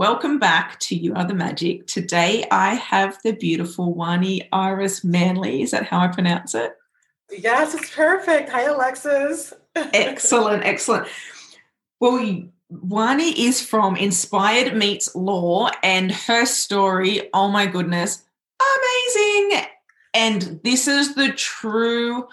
Welcome back to You Are the Magic. Today I have the beautiful Wani Iris Manley. Is that how I pronounce it? Yes, it's perfect. Hi, Alexis. excellent, excellent. Well, Wani is from Inspired Meets Law, and her story, oh my goodness, amazing. And this is the true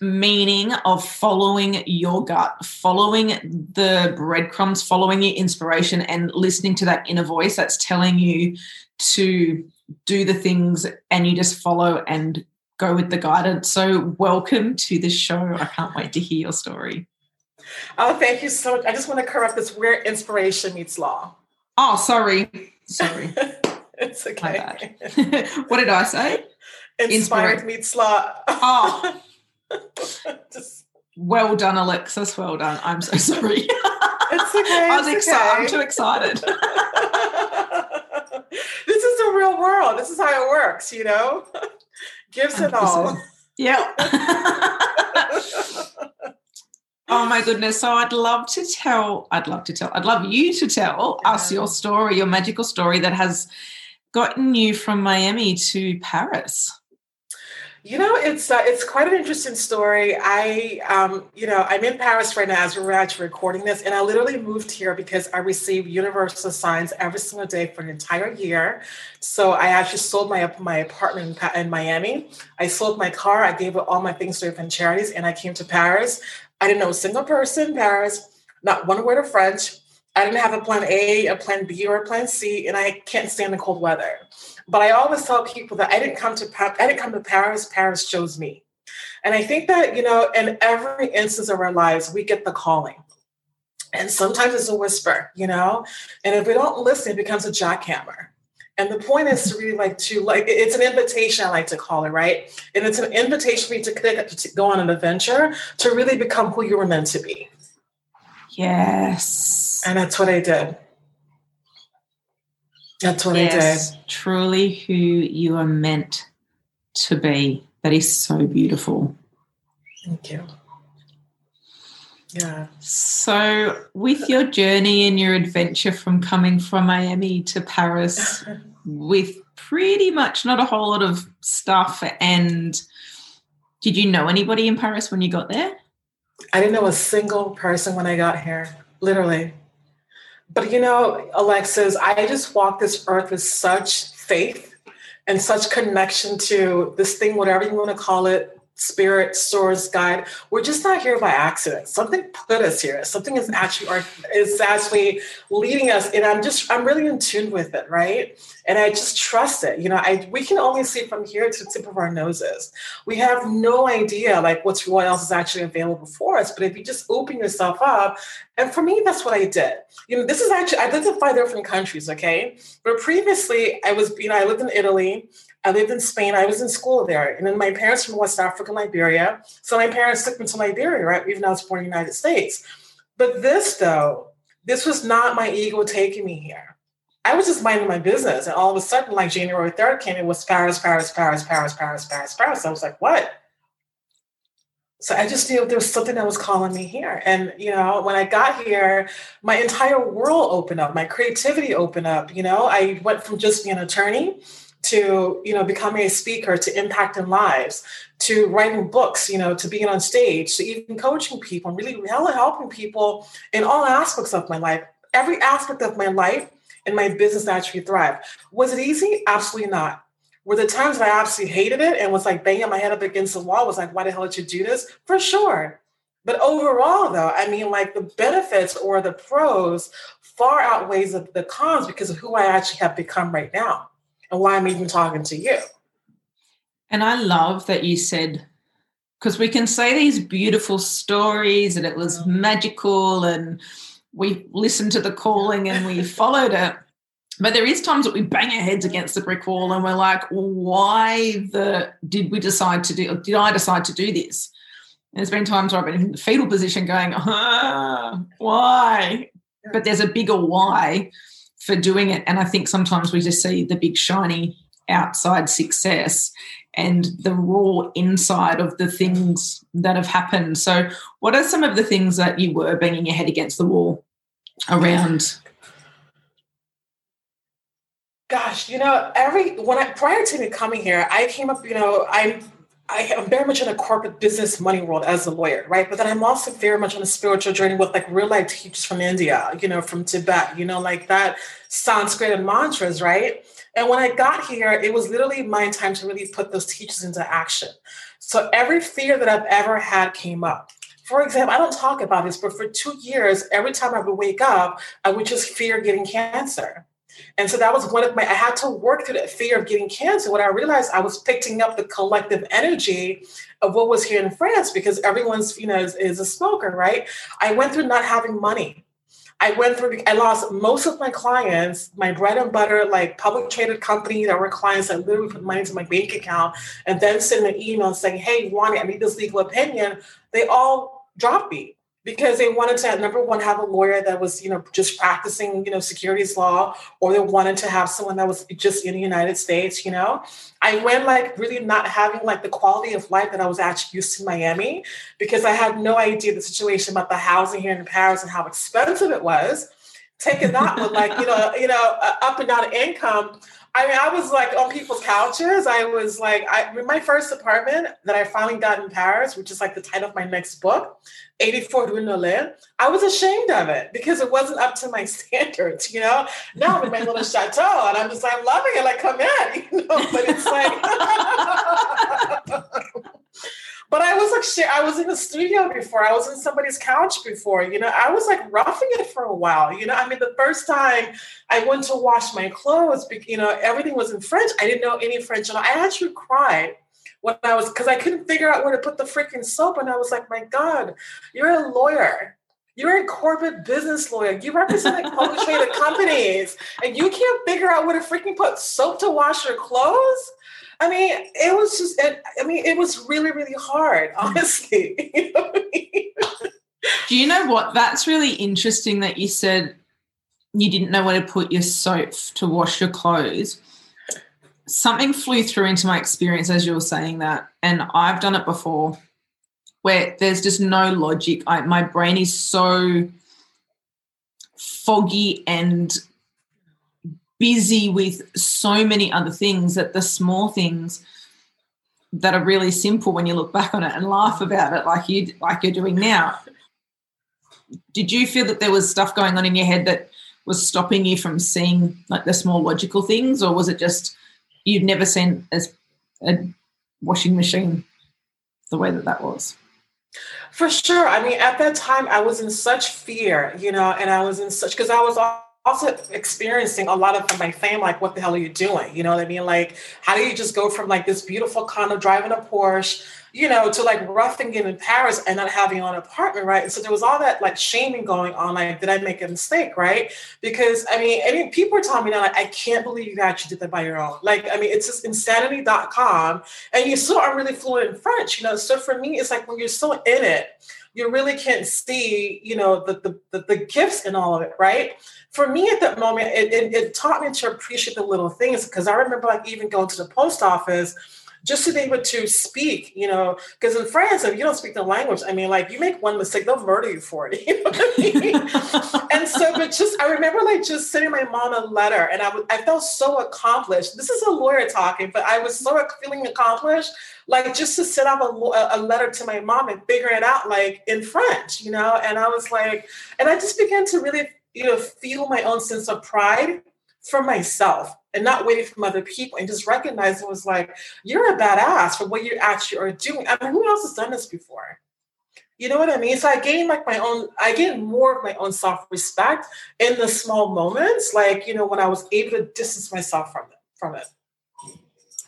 meaning of following your gut, following the breadcrumbs, following your inspiration, and listening to that inner voice that's telling you to do the things and you just follow and go with the guidance. So, welcome to the show. I can't wait to hear your story. Oh, thank you so much. I just want to correct this where inspiration meets law. Oh, sorry. Sorry. it's okay. what did I say? Inspired Inspira- meets law. oh. Just... Well done, Alexis. Well done. I'm so sorry. It's okay. I was excited. Okay. I'm too excited. this is the real world. This is how it works, you know? Gives it all. Yeah. oh my goodness. So I'd love to tell, I'd love to tell, I'd love you to tell yeah. us your story, your magical story that has gotten you from Miami to Paris. You know, it's uh, it's quite an interesting story. I, um, you know, I'm in Paris right now as we're actually recording this, and I literally moved here because I received universal signs every single day for an entire year. So I actually sold my my apartment in, Miami. I sold my car. I gave all my things to different charities, and I came to Paris. I didn't know a single person in Paris, not one word of French. I didn't have a plan A, a plan B, or a plan C, and I can't stand the cold weather. But I always tell people that I didn't come to I didn't come to Paris. Paris chose me. And I think that, you know, in every instance of our lives, we get the calling. And sometimes it's a whisper, you know, and if we don't listen, it becomes a jackhammer. And the point is to really like to like it's an invitation, I like to call it, right? And it's an invitation for you to, to go on an adventure to really become who you were meant to be. Yes. And that's what I did. That's what yes, I did. Truly who you are meant to be. That is so beautiful. Thank you. Yeah. So, with your journey and your adventure from coming from Miami to Paris, with pretty much not a whole lot of stuff, and did you know anybody in Paris when you got there? I didn't know a single person when I got here, literally. But you know, Alexis, I just walk this earth with such faith and such connection to this thing, whatever you want to call it, spirit, source, guide. We're just not here by accident. Something put us here. Something is mm-hmm. actually our, is actually leading us. And I'm just, I'm really in tune with it, right? And I just trust it. You know, I we can only see from here to the tip of our noses. We have no idea like what's what else is actually available for us. But if you just open yourself up, and for me, that's what I did. You know, this is actually I lived in five different countries, okay? But previously I was, you know, I lived in Italy. I lived in Spain. I was in school there. And then my parents from West Africa, Liberia. So my parents took me to Liberia, right? Even though I was born in the United States. But this, though, this was not my ego taking me here. I was just minding my business. And all of a sudden, like January 3rd came, it was Paris, Paris, Paris, Paris, Paris, Paris, Paris. I was like, what? So I just knew there was something that was calling me here. And, you know, when I got here, my entire world opened up, my creativity opened up. You know, I went from just being an attorney to you know becoming a speaker to impacting lives to writing books you know to being on stage to even coaching people and really helping people in all aspects of my life. Every aspect of my life and my business actually thrive was it easy? Absolutely not. Were the times that i absolutely hated it and was like banging my head up against the wall was like why the hell did you do this? For sure. But overall though i mean like the benefits or the pros far outweighs the cons because of who i actually have become right now and why I'm even talking to you. And I love that you said because we can say these beautiful stories and it was magical and we listened to the calling and we followed it. But there is times that we bang our heads against the brick wall and we're like why the did we decide to do did i decide to do this? And there's been times where i've been in the fetal position going ah, why? But there's a bigger why for doing it. And i think sometimes we just see the big shiny outside success and the raw inside of the things that have happened. So what are some of the things that you were banging your head against the wall around? Gosh, you know, every when I prior to me coming here, I came up, you know, I'm I am very much in a corporate business money world as a lawyer, right? But then I'm also very much on a spiritual journey with like real life teachers from India, you know, from Tibet, you know, like that Sanskrit and mantras, right? And when I got here, it was literally my time to really put those teachers into action. So every fear that I've ever had came up. For example, I don't talk about this, but for two years, every time I would wake up, I would just fear getting cancer and so that was one of my, I had to work through that fear of getting cancer. When I realized I was picking up the collective energy of what was here in France because everyone's, you know, is, is a smoker, right? I went through not having money. I went through, I lost most of my clients, my bread and butter, like public traded company that were clients that literally put money into my bank account and then send an email saying, hey, Wani, I need this legal opinion. They all dropped me because they wanted to number one have a lawyer that was you know just practicing you know securities law or they wanted to have someone that was just in the united states you know? I went like really not having like the quality of life that i was actually used to in miami because i had no idea the situation about the housing here in paris and how expensive it was. Taking that with like you know you know up and down income I mean, I was like on people's couches. I was like, I my first apartment that I finally got in Paris, which is like the title of my next book, 84 Rue Nollet. I was ashamed of it because it wasn't up to my standards, you know. Now I'm in my little chateau and I'm just like, I'm loving it, like come in, you know. But it's like But I was like, I was in the studio before. I was in somebody's couch before. You know, I was like roughing it for a while. You know, I mean, the first time I went to wash my clothes, you know, everything was in French. I didn't know any French, and I actually cried when I was because I couldn't figure out where to put the freaking soap. And I was like, my God, you're a lawyer. You're a corporate business lawyer. You represent like publicly traded companies, and you can't figure out where to freaking put soap to wash your clothes. I mean, it was just, it, I mean, it was really, really hard, hmm. honestly. you know I mean? Do you know what? That's really interesting that you said you didn't know where to put your soap to wash your clothes. Something flew through into my experience as you were saying that, and I've done it before where there's just no logic. I, my brain is so foggy and busy with so many other things that the small things that are really simple when you look back on it and laugh about it like you like you're doing now. Did you feel that there was stuff going on in your head that was stopping you from seeing like the small logical things or was it just you'd never seen as a washing machine the way that that was? For sure. I mean at that time i was in such fear you know and i was in such because i was also experiencing a lot of my family like what the hell are you doing? You know what i mean? Like how do you just go from like this beautiful condo driving a porsche you know to like roughing it in paris and not having an apartment right? And so there was all that like shaming going on like did i make a mistake right? Because i mean I mean, people are telling me now like i can't believe you actually did that by your own. Like i mean it's just insanity.com and you still aren't really fluent in french you know? So for me it's like when you're still in it you really can't see, you know, the, the, the, the gifts in all of it, right? For me at that moment, it, it, it taught me to appreciate the little things because I remember like even going to the post office just to be able to speak, you know, because in France, if you don't speak the language, I mean, like you make one mistake, they'll murder you for it. You know what I mean? and so, but just I remember like just sending my mom a letter, and I felt so accomplished. This is a lawyer talking, but I was so feeling accomplished, like just to send out a, a letter to my mom and figure it out like in French, you know. And I was like, and I just began to really, you know, feel my own sense of pride for myself and not waiting from other people and just recognize it was like, you're a badass for what you actually are doing. I mean, who else has done this before? You know what I mean? So I gained like my own, I gained more of my own self-respect in the small moments, like, you know, when I was able to distance myself from it, from it.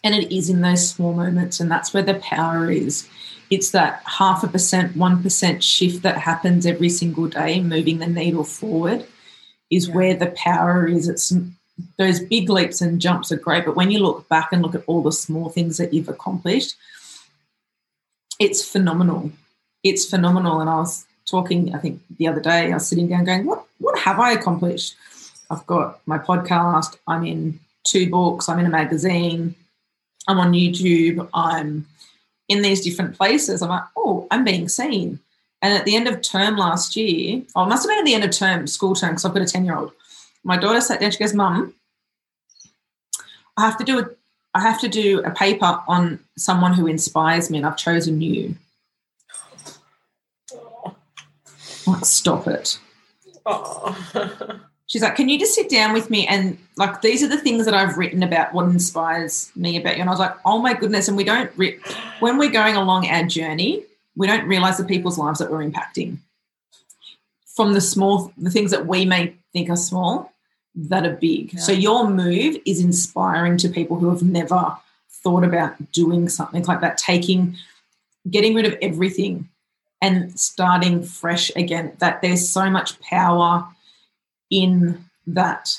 And it is in those small moments, and that's where the power is. It's that half a percent, 1% shift that happens every single day, moving the needle forward, is yeah. where the power is. It's those big leaps and jumps are great, but when you look back and look at all the small things that you've accomplished, it's phenomenal. It's phenomenal. And I was talking, I think the other day, I was sitting down going, What what have I accomplished? I've got my podcast, I'm in two books, I'm in a magazine, I'm on YouTube, I'm in these different places. I'm like, oh, I'm being seen. And at the end of term last year, oh, it must have been at the end of term, school term, because I've got a 10 year old. My daughter sat down, she goes, Mum, I have to do a I have to do a paper on someone who inspires me, and I've chosen you. Like, stop it. Oh. She's like, Can you just sit down with me? And like, these are the things that I've written about what inspires me about you. And I was like, Oh my goodness. And we don't, re- when we're going along our journey, we don't realize the people's lives that we're impacting from the small, the things that we may think are small that are big. Yeah. So your move is inspiring to people who have never thought about doing something like that, taking, getting rid of everything and starting fresh again. That there's so much power in that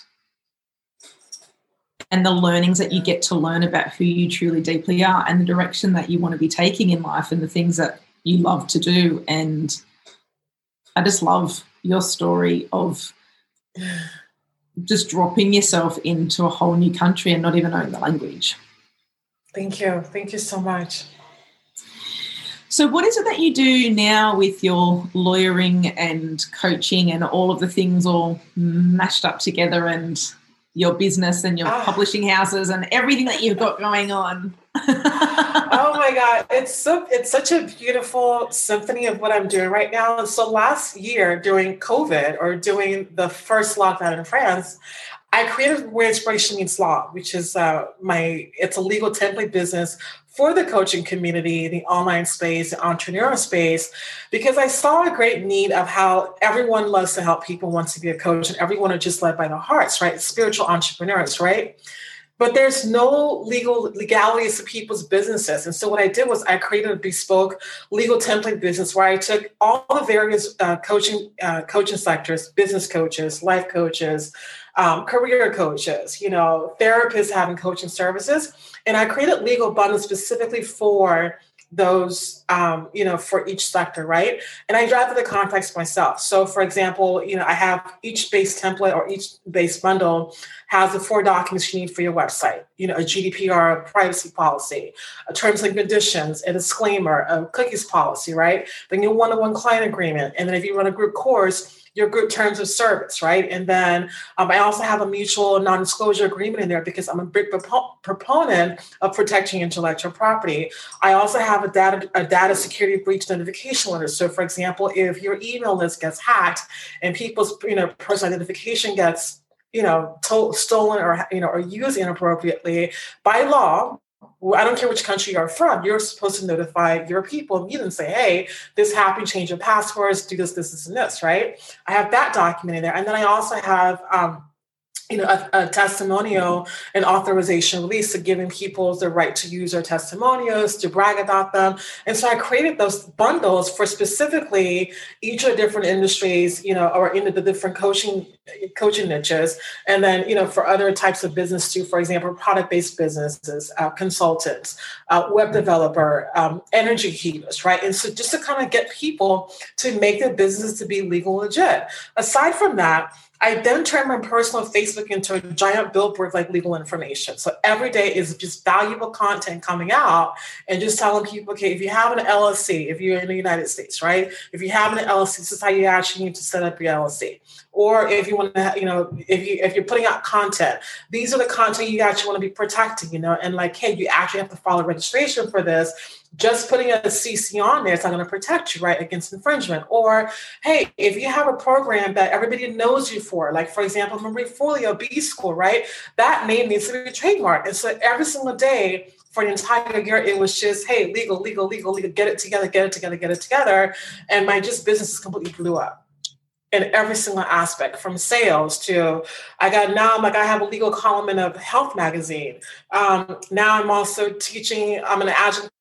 and the learnings that you get to learn about who you truly deeply are and the direction that you want to be taking in life and the things that you love to do. And I just love your story of just dropping yourself into a whole new country and not even knowing the language. Thank you. Thank you so much. So, what is it that you do now with your lawyering and coaching and all of the things all mashed up together and your business and your oh. publishing houses and everything that you've got going on? Oh my god, it's so it's such a beautiful symphony of what I'm doing right now. and So last year during COVID or during the first lockdown in France, I created Where Inspiration Meets Law, which is uh, my it's a legal template business for the coaching community, the online space, the entrepreneurial space, because I saw a great need of how everyone loves to help people, wants to be a coach, and everyone are just led by the hearts, right? Spiritual entrepreneurs, right? But there's no legal legalities to people's businesses. And so what I did was I created a bespoke legal template business where I took all the various uh, coaching uh, coaching sectors, business coaches, life coaches, um, career coaches, you know, therapists having coaching services. And I created legal bundles specifically for those um, you know for each sector right? And i drafted the context myself. So for example you know i have each base template or each base bundle has the four documents you need for your website. You know a gdpr privacy policy a terms and conditions a disclaimer a cookies policy right? Then your one-on-one client agreement. And then if you run a group course your group terms of service, right? And then um, I also have a mutual non-disclosure agreement in there because I'm a big proponent of protecting intellectual property. I also have a data a data security breach notification letter. So, for example, if your email list gets hacked and people's you know personal identification gets you know to- stolen or you know or used inappropriately by law I don't care which country you're from, you're supposed to notify your people and say, hey, this happened, change your passwords, do this, this, this, and this, right? I have that documented there. And then I also have um, you know, a, a, testimonial and authorization release to giving people the right to use their testimonials, to brag about them. And so I created those bundles for specifically each of the different industries, you know, or into the different coaching coaching niches. And then, you know, for other types of business too, for example, product-based businesses, uh, consultants, uh, web developer, um, energy healers, right? And so just to kind of get people to make their business to be legal legit. Aside from that, I then turned my personal Facebook into a giant billboard like legal information. So every day is just valuable content coming out and just telling people, okay, if you have an LLC, if you're in the United States, right? If you have an LLC, this is how you actually need to set up your LLC. Or if you want to, you know, if you if you're putting out content, these are the content you actually want to be protecting, you know, and like, hey, you actually have to follow registration for this just putting a CC on there is not going to protect you, right, against infringement. Or, hey, if you have a program that everybody knows you for, like for example, Marie Forleo B School, right, that name needs to be trademarked. And so every single day for the entire year, it was just, hey, legal, legal, legal, legal, get it together, get it together, get it together. And my just business completely blew up. in every single aspect from sales to i got now i'm like i have a legal column in a health magazine um, now i'm also teaching i'm an adjunct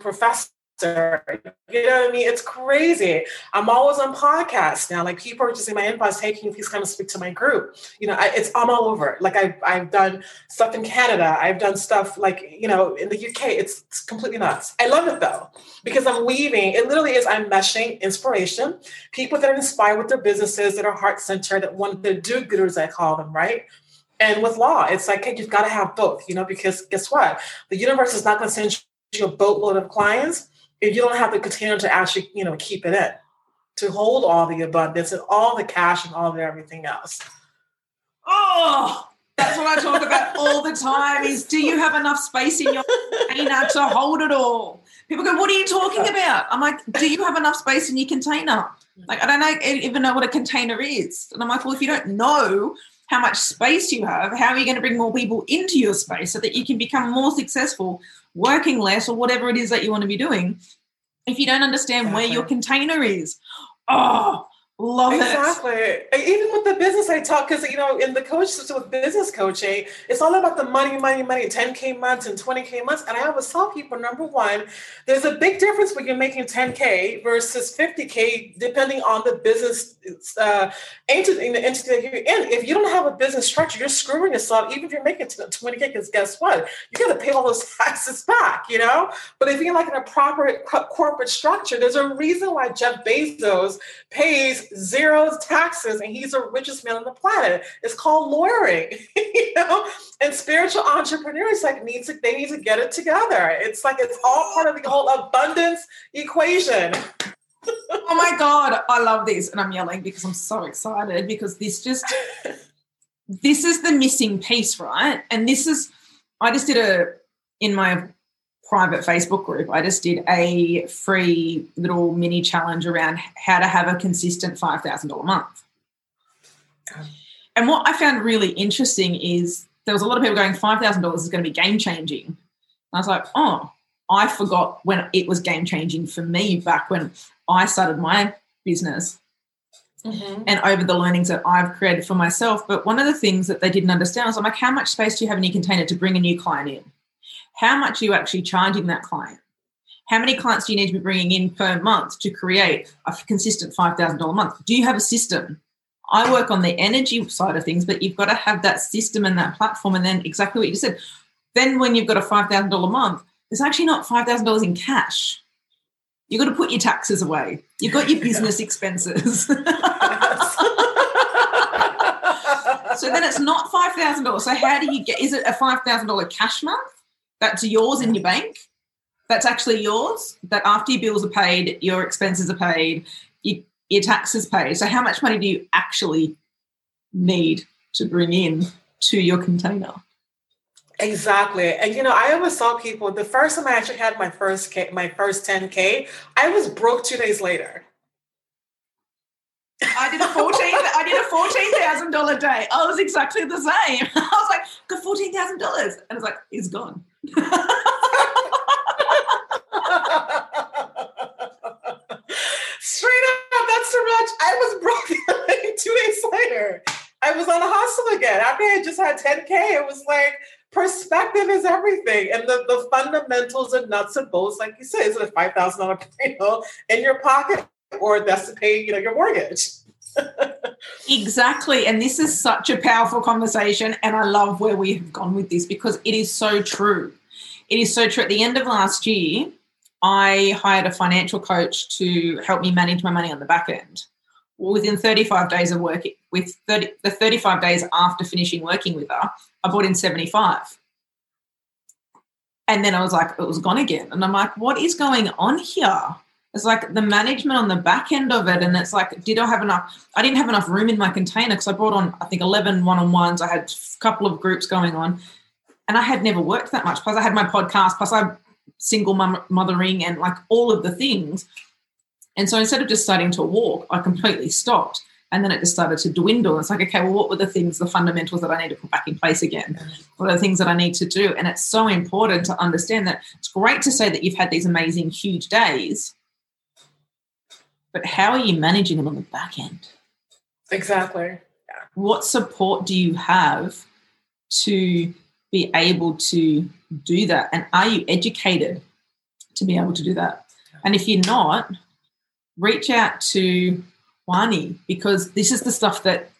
professor you know what I mean? It's crazy. I'm always on podcasts now. Like people are just in my inbox, hey, can you please come speak to my group? You know, I, it's I'm all over. Like I've I've done stuff in Canada. I've done stuff like you know in the UK. It's, it's completely nuts. I love it though because I'm weaving. It literally is. I'm meshing inspiration. People that are inspired with their businesses that are heart centered, that want to do gooders, I call them, right? And with law, it's like hey, you've got to have both. You know, because guess what? The universe is not going to send you a boatload of clients if you don't have the container to actually, you know, keep it in, to hold all the abundance and all the cash and all the everything else. Oh, that's what I talk about all the time is do you have enough space in your container to hold it all? People go, what are you talking about? I'm like, do you have enough space in your container? Like, I don't know, even know what a container is. And I'm like, well, if you don't know how much space you have, how are you going to bring more people into your space so that you can become more successful working less or whatever it is that you want to be doing if you don't understand where your container is. Oh, Love exactly. it. Exactly. Even with the business I talk, because you know, in the coach system with business coaching, it's all about the money, money, money, 10K months and 20K months. And I always tell people, number one, there's a big difference when you're making 10K versus 50K, depending on the business uh, entity, the entity that you're in. If you don't have a business structure, you're screwing yourself, even if you're making 20K, because guess what? You got to pay all those taxes back, you know? But if you're like in a proper corporate structure, there's a reason why Jeff Bezos pays zero taxes and he's the richest man on the planet. It's called lawyering, you know. And spiritual entrepreneurs like need to they need to get it together. It's like it's all part of the whole abundance equation. oh my god, I love this, and I'm yelling because I'm so excited because this just this is the missing piece, right? And this is I just did a in my private Facebook group, I just did a free little mini challenge around how to have a consistent $5,000 month. And what I found really interesting is there was a lot of people going, $5,000 is going to be game changing. I was like, oh, I forgot when it was game changing for me back when I started my business mm-hmm. and over the learnings that I've created for myself. But one of the things that they didn't understand was I'm like, how much space do you have in your container to bring a new client in? How much are you actually charging that client? How many clients do you need to be bringing in per month to create a consistent $5,000 a month? Do you have a system? I work on the energy side of things, but you've got to have that system and that platform. And then exactly what you said. Then when you've got a $5,000 a month, it's actually not $5,000 in cash. You've got to put your taxes away. You've got your business expenses. so then it's not $5,000. So how do you get, is it a $5,000 cash month? That's yours in your bank. That's actually yours. That after your bills are paid, your expenses are paid, your, your taxes paid. So, how much money do you actually need to bring in to your container? Exactly. And you know, I always saw people the first time I actually had my first K, my first 10K, I was broke two days later. I did a fourteen. I did a fourteen thousand dollar day. I was exactly the same. I was like, got fourteen thousand dollars, and it's like, it's gone. Straight up, that's too much. I was broke two days later. I was on a hustle again. After I just had 10K, it was like perspective is everything. And the, the fundamentals and nuts and bolts, like you said, is it a $5,000 you know, in your pocket or that's to pay, you know, your mortgage. exactly. And this is such a powerful conversation. And I love where we have gone with this because it is so true. It is so true. At the end of last year, I hired a financial coach to help me manage my money on the back end. Within 35 days of working with 30, the 35 days after finishing working with her, I bought in 75. And then I was like, it was gone again. And I'm like, what is going on here? It's like the management on the back end of it. And it's like, did I have enough? I didn't have enough room in my container because I brought on, I think, 11 one on ones. I had a couple of groups going on. And I had never worked that much. Plus, I had my podcast, plus, I'm single mom- mothering and like all of the things. And so instead of just starting to walk, I completely stopped. And then it just started to dwindle. It's like, okay, well, what were the things, the fundamentals that I need to put back in place again? What are the things that I need to do? And it's so important to understand that it's great to say that you've had these amazing, huge days but how are you managing them on the back end? Exactly. What support do you have to be able to do that? And are you educated to be able to do that? And if you're not, reach out to Wani because this is the stuff that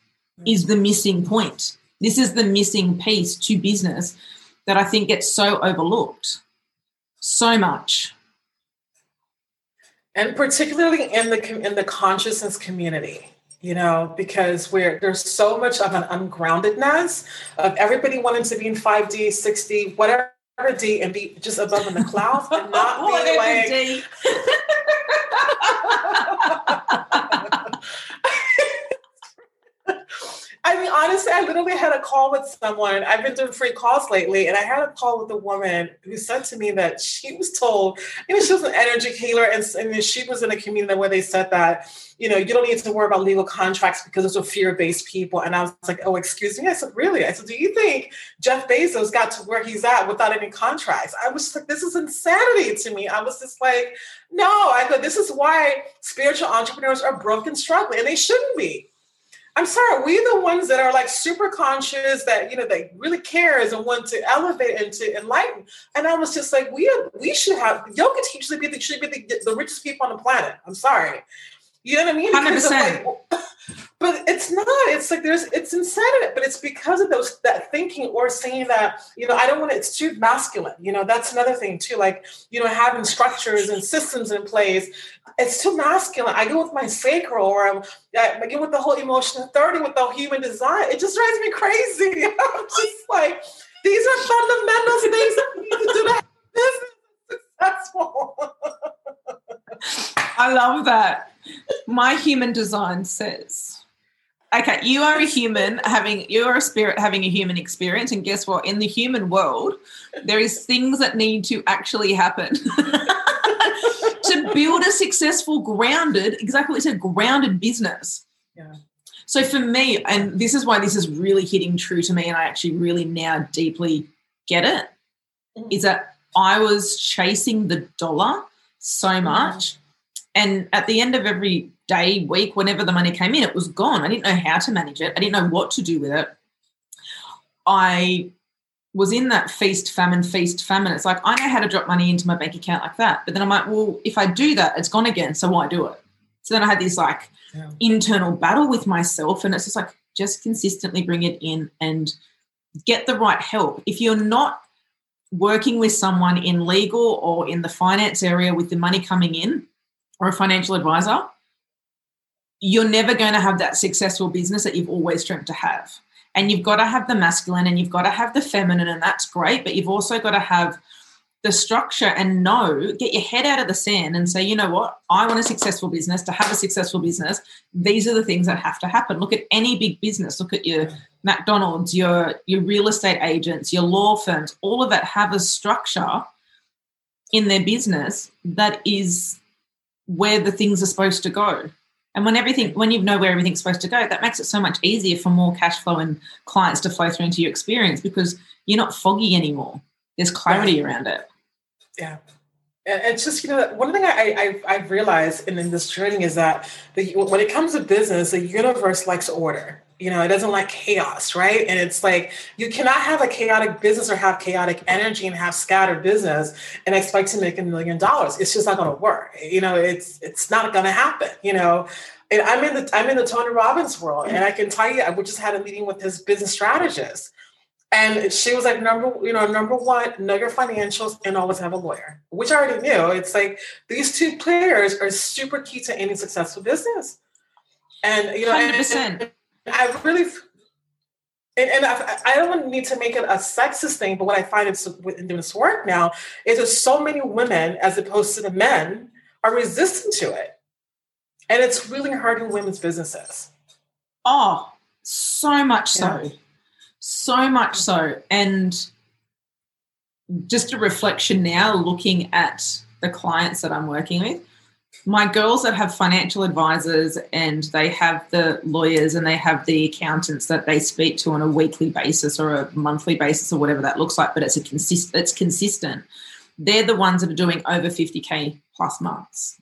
mm. is the missing point. This is the missing piece to business that I think gets so overlooked so much. And particularly in the in the consciousness community, you know, because where there's so much of an ungroundedness of everybody wanting to be in 5D, 6D, whatever D and be just above in the clouds and not like I mean, honestly, I literally had a call with someone. I've been doing free calls lately, and I had a call with a woman who said to me that she was told, you know, she was an energy healer, and, and she was in a community where they said that, you know, you don't need to worry about legal contracts because it's a fear-based people. And I was like, oh, excuse me. I said, really? I said, do you think Jeff Bezos got to where he's at without any contracts? I was like, this is insanity to me. I was just like, no. I go, this is why spiritual entrepreneurs are broke and struggling, and they shouldn't be I'm sorry, we the ones that are like super conscious that you know that really cares and want to elevate and to enlighten. And I was just like, we we should have yoga teachers should be the, should be the, the richest people on the planet. I'm sorry. You know what I mean? Hundred percent. But it's not. It's like there's it's inside of it, But it's because of those that thinking or saying that you know I don't want to. It's too masculine. You know that's another thing too. Like you know having structures and systems in place. It's too masculine. I go with my sacral, or I'm, I go with the whole emotional authority with the human design. It just drives me crazy. I'm just like these are fundamental things that we need to do to have business successful. I love that. My human design says okay, you are a human having you are a spirit having a human experience, and guess what? In the human world, there is things that need to actually happen to build a successful, grounded, exactly what you said, grounded business. Yeah. So for me, and this is why this is really hitting true to me, and I actually really now deeply get it, mm-hmm. is that I was chasing the dollar so mm-hmm. much. And at the end of every day, week, whenever the money came in, it was gone. I didn't know how to manage it. I didn't know what to do with it. I was in that feast, famine, feast, famine. It's like, I know how to drop money into my bank account like that. But then I'm like, well, if I do that, it's gone again. So why do it? So then I had this like yeah. internal battle with myself. And it's just like, just consistently bring it in and get the right help. If you're not working with someone in legal or in the finance area with the money coming in or a financial advisor, you're never going to have that successful business that you've always dreamt to have. And you've got to have the masculine and you've got to have the feminine, and that's great. But you've also got to have the structure and know, get your head out of the sand and say, you know what, I want a successful business. To have a successful business, these are the things that have to happen. Look at any big business. Look at your McDonald's, your your real estate agents, your law firms. All of that have a structure in their business that is where the things are supposed to go. And when everything, when you know where everything's supposed to go, that makes it so much easier for more cash flow and clients to flow through into your experience because you're not foggy anymore. There's clarity around it. Yeah. And it's just, you know, one thing I, I, I've realized in, in this journey is that the, when it comes to business, the universe likes order. You know, it doesn't like chaos, right? And it's like you cannot have a chaotic business or have chaotic energy and have scattered business and expect to make a million dollars. It's just not going to work. You know, it's it's not going to happen. You know, and I'm in the I'm in the Tony Robbins world, and I can tell you, I just had a meeting with his business strategist, and she was like, number, you know, number one, know your financials and always have a lawyer, which I already knew. It's like these two players are super key to any successful business. And you know, 100%. And, I really, and, and I, I, don't need to make it a sexist thing, but what I find it's in doing this work now is that so many women, as opposed to the men, are resistant to it, and it's really hurting women's businesses. Oh, so much so, yeah. so much so, and just a reflection now, looking at the clients that I'm working with my girls that have financial advisors and they have the lawyers and they have the accountants that they speak to on a weekly basis or a monthly basis or whatever that looks like, but it's a consist it's consistent. They're the ones that are doing over 50k plus months.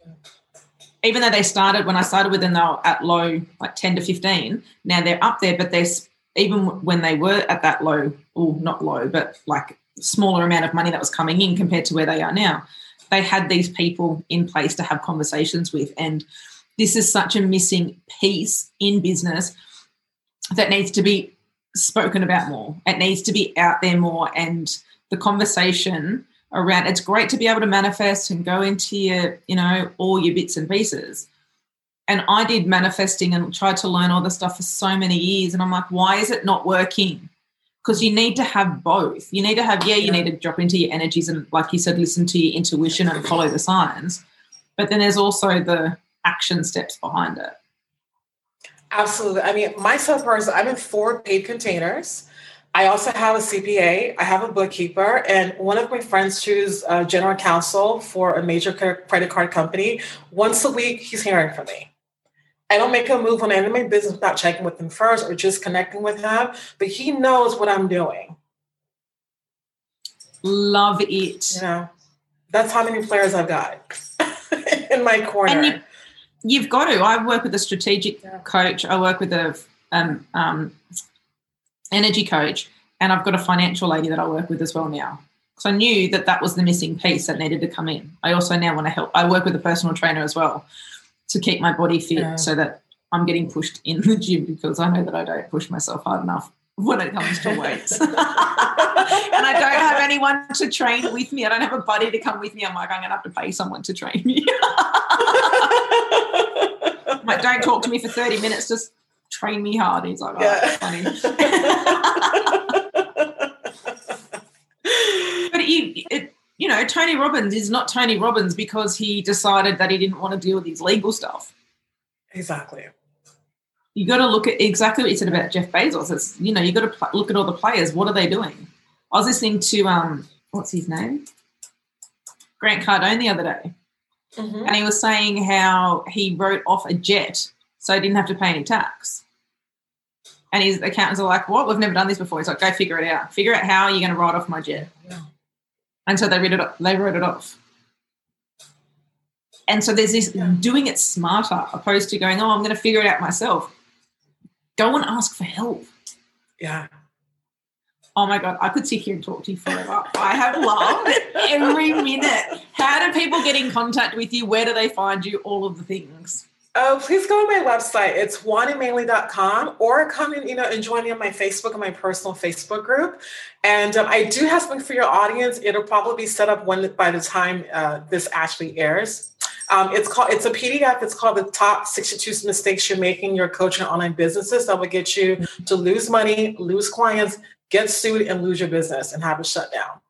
even though they started when I started with them, they were at low, like 10 to 15. Now they're up there, but they're even when they were at that low, or not low, but like smaller amount of money that was coming in compared to where they are now, they had these people in place to have conversations with. And this is such a missing piece in business that needs to be spoken about more. It needs to be out there more. And the conversation around it's great to be able to manifest and go into your, you know, all your bits and pieces. And I did manifesting and tried to learn all this stuff for so many years. And I'm like, why is it not working? Because you need to have both. You need to have, yeah, you need to drop into your energies and, like you said, listen to your intuition and follow the signs. But then there's also the action steps behind it. Absolutely. I mean, myself personally, I'm in four paid containers. I also have a CPA, I have a bookkeeper, and one of my friends chooses a uh, general counsel for a major credit card company. Once a week, he's hearing from me. I don't make a move on any of my business without checking with him first or just connecting with him, but he knows what I'm doing. Love it. You know, that's how many players I've got in my corner. You, have got to. I work with a strategic yeah. coach. I work with a um, um, energy coach, and I've got a financial lady that I work with as well now. So I knew that that was the missing piece that needed to come in. I also now want to help. I work with a personal trainer as well to keep my body fit yeah. so that I'm getting pushed in the gym because I know that I don't push myself hard enough when it comes to weights. and I don't have anyone to train with me. I don't have a buddy to come with me. I'm like, I'm going to have to pay someone to train me. like, don't talk to me for 30 minutes. Just train me hard. He's like, oh, yeah. funny. but you, it, you know, Tony Robbins is not Tony Robbins because he decided that he didn't want to deal with his legal stuff. Exactly. You got to look at exactly what you said about Jeff Bezos. It's, you know, you got to pl- look at all the players. What are they doing? I was listening to um, what's his name, Grant Cardone the other day, mm-hmm. and he was saying how he wrote off a jet so he didn't have to pay any tax. And his accountants are like, "What? We've never done this before." He's like, "Go figure it out. Figure out how you're going to write off my jet." Yeah. And so they read it. They wrote it off. And so there's this yeah. doing it smarter, opposed to going, "Oh, I'm going to figure it out myself." Go and ask for help. Yeah. Oh my God, I could sit here and talk to you forever. I have loved every minute. How do people get in contact with you? Where do they find you? All of the things. Oh, please go to my website. It's wanimanley.com or come and, you know, and join me on my Facebook and my personal Facebook group. And um, I do have something for your audience. It'll probably be set up when by the time uh, this actually airs. Um, it's called it's a PDF. It's called the top 62 mistakes you're making your coaching online businesses that will get you to lose money, lose clients, get sued, and lose your business and have it shut down.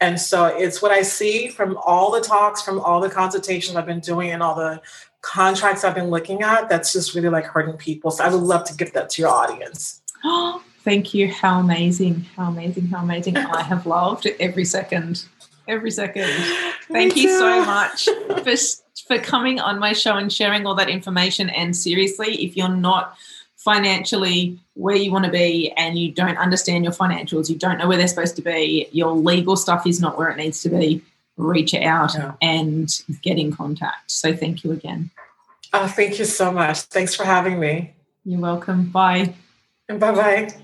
And so it's what I see from all the talks, from all the consultations I've been doing, and all the contracts I've been looking at that's just really like hurting people. So I would love to give that to your audience. Oh, thank you. How amazing. How amazing. How amazing. I have loved every second. Every second. Thank you so much for, for coming on my show and sharing all that information. And seriously, if you're not financially where you want to be and you don't understand your financials, you don't know where they're supposed to be, your legal stuff is not where it needs to be, reach out yeah. and get in contact. So thank you again. Oh, thank you so much. Thanks for having me. You're welcome. Bye. And bye bye.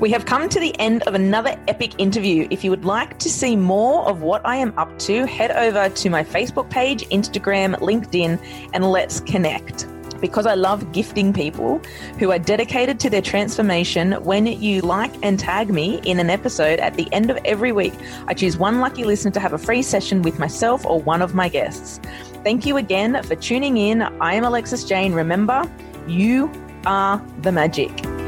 We have come to the end of another epic interview. If you would like to see more of what I am up to, head over to my Facebook page, Instagram, LinkedIn, and let's connect because I love gifting people who are dedicated to their transformation. When you like and tag me in an episode at the end of every week, I choose one lucky listener to have a free session with myself or one of my guests. Thank you again for tuning in. I am Alexis Jane. Remember, you are the magic.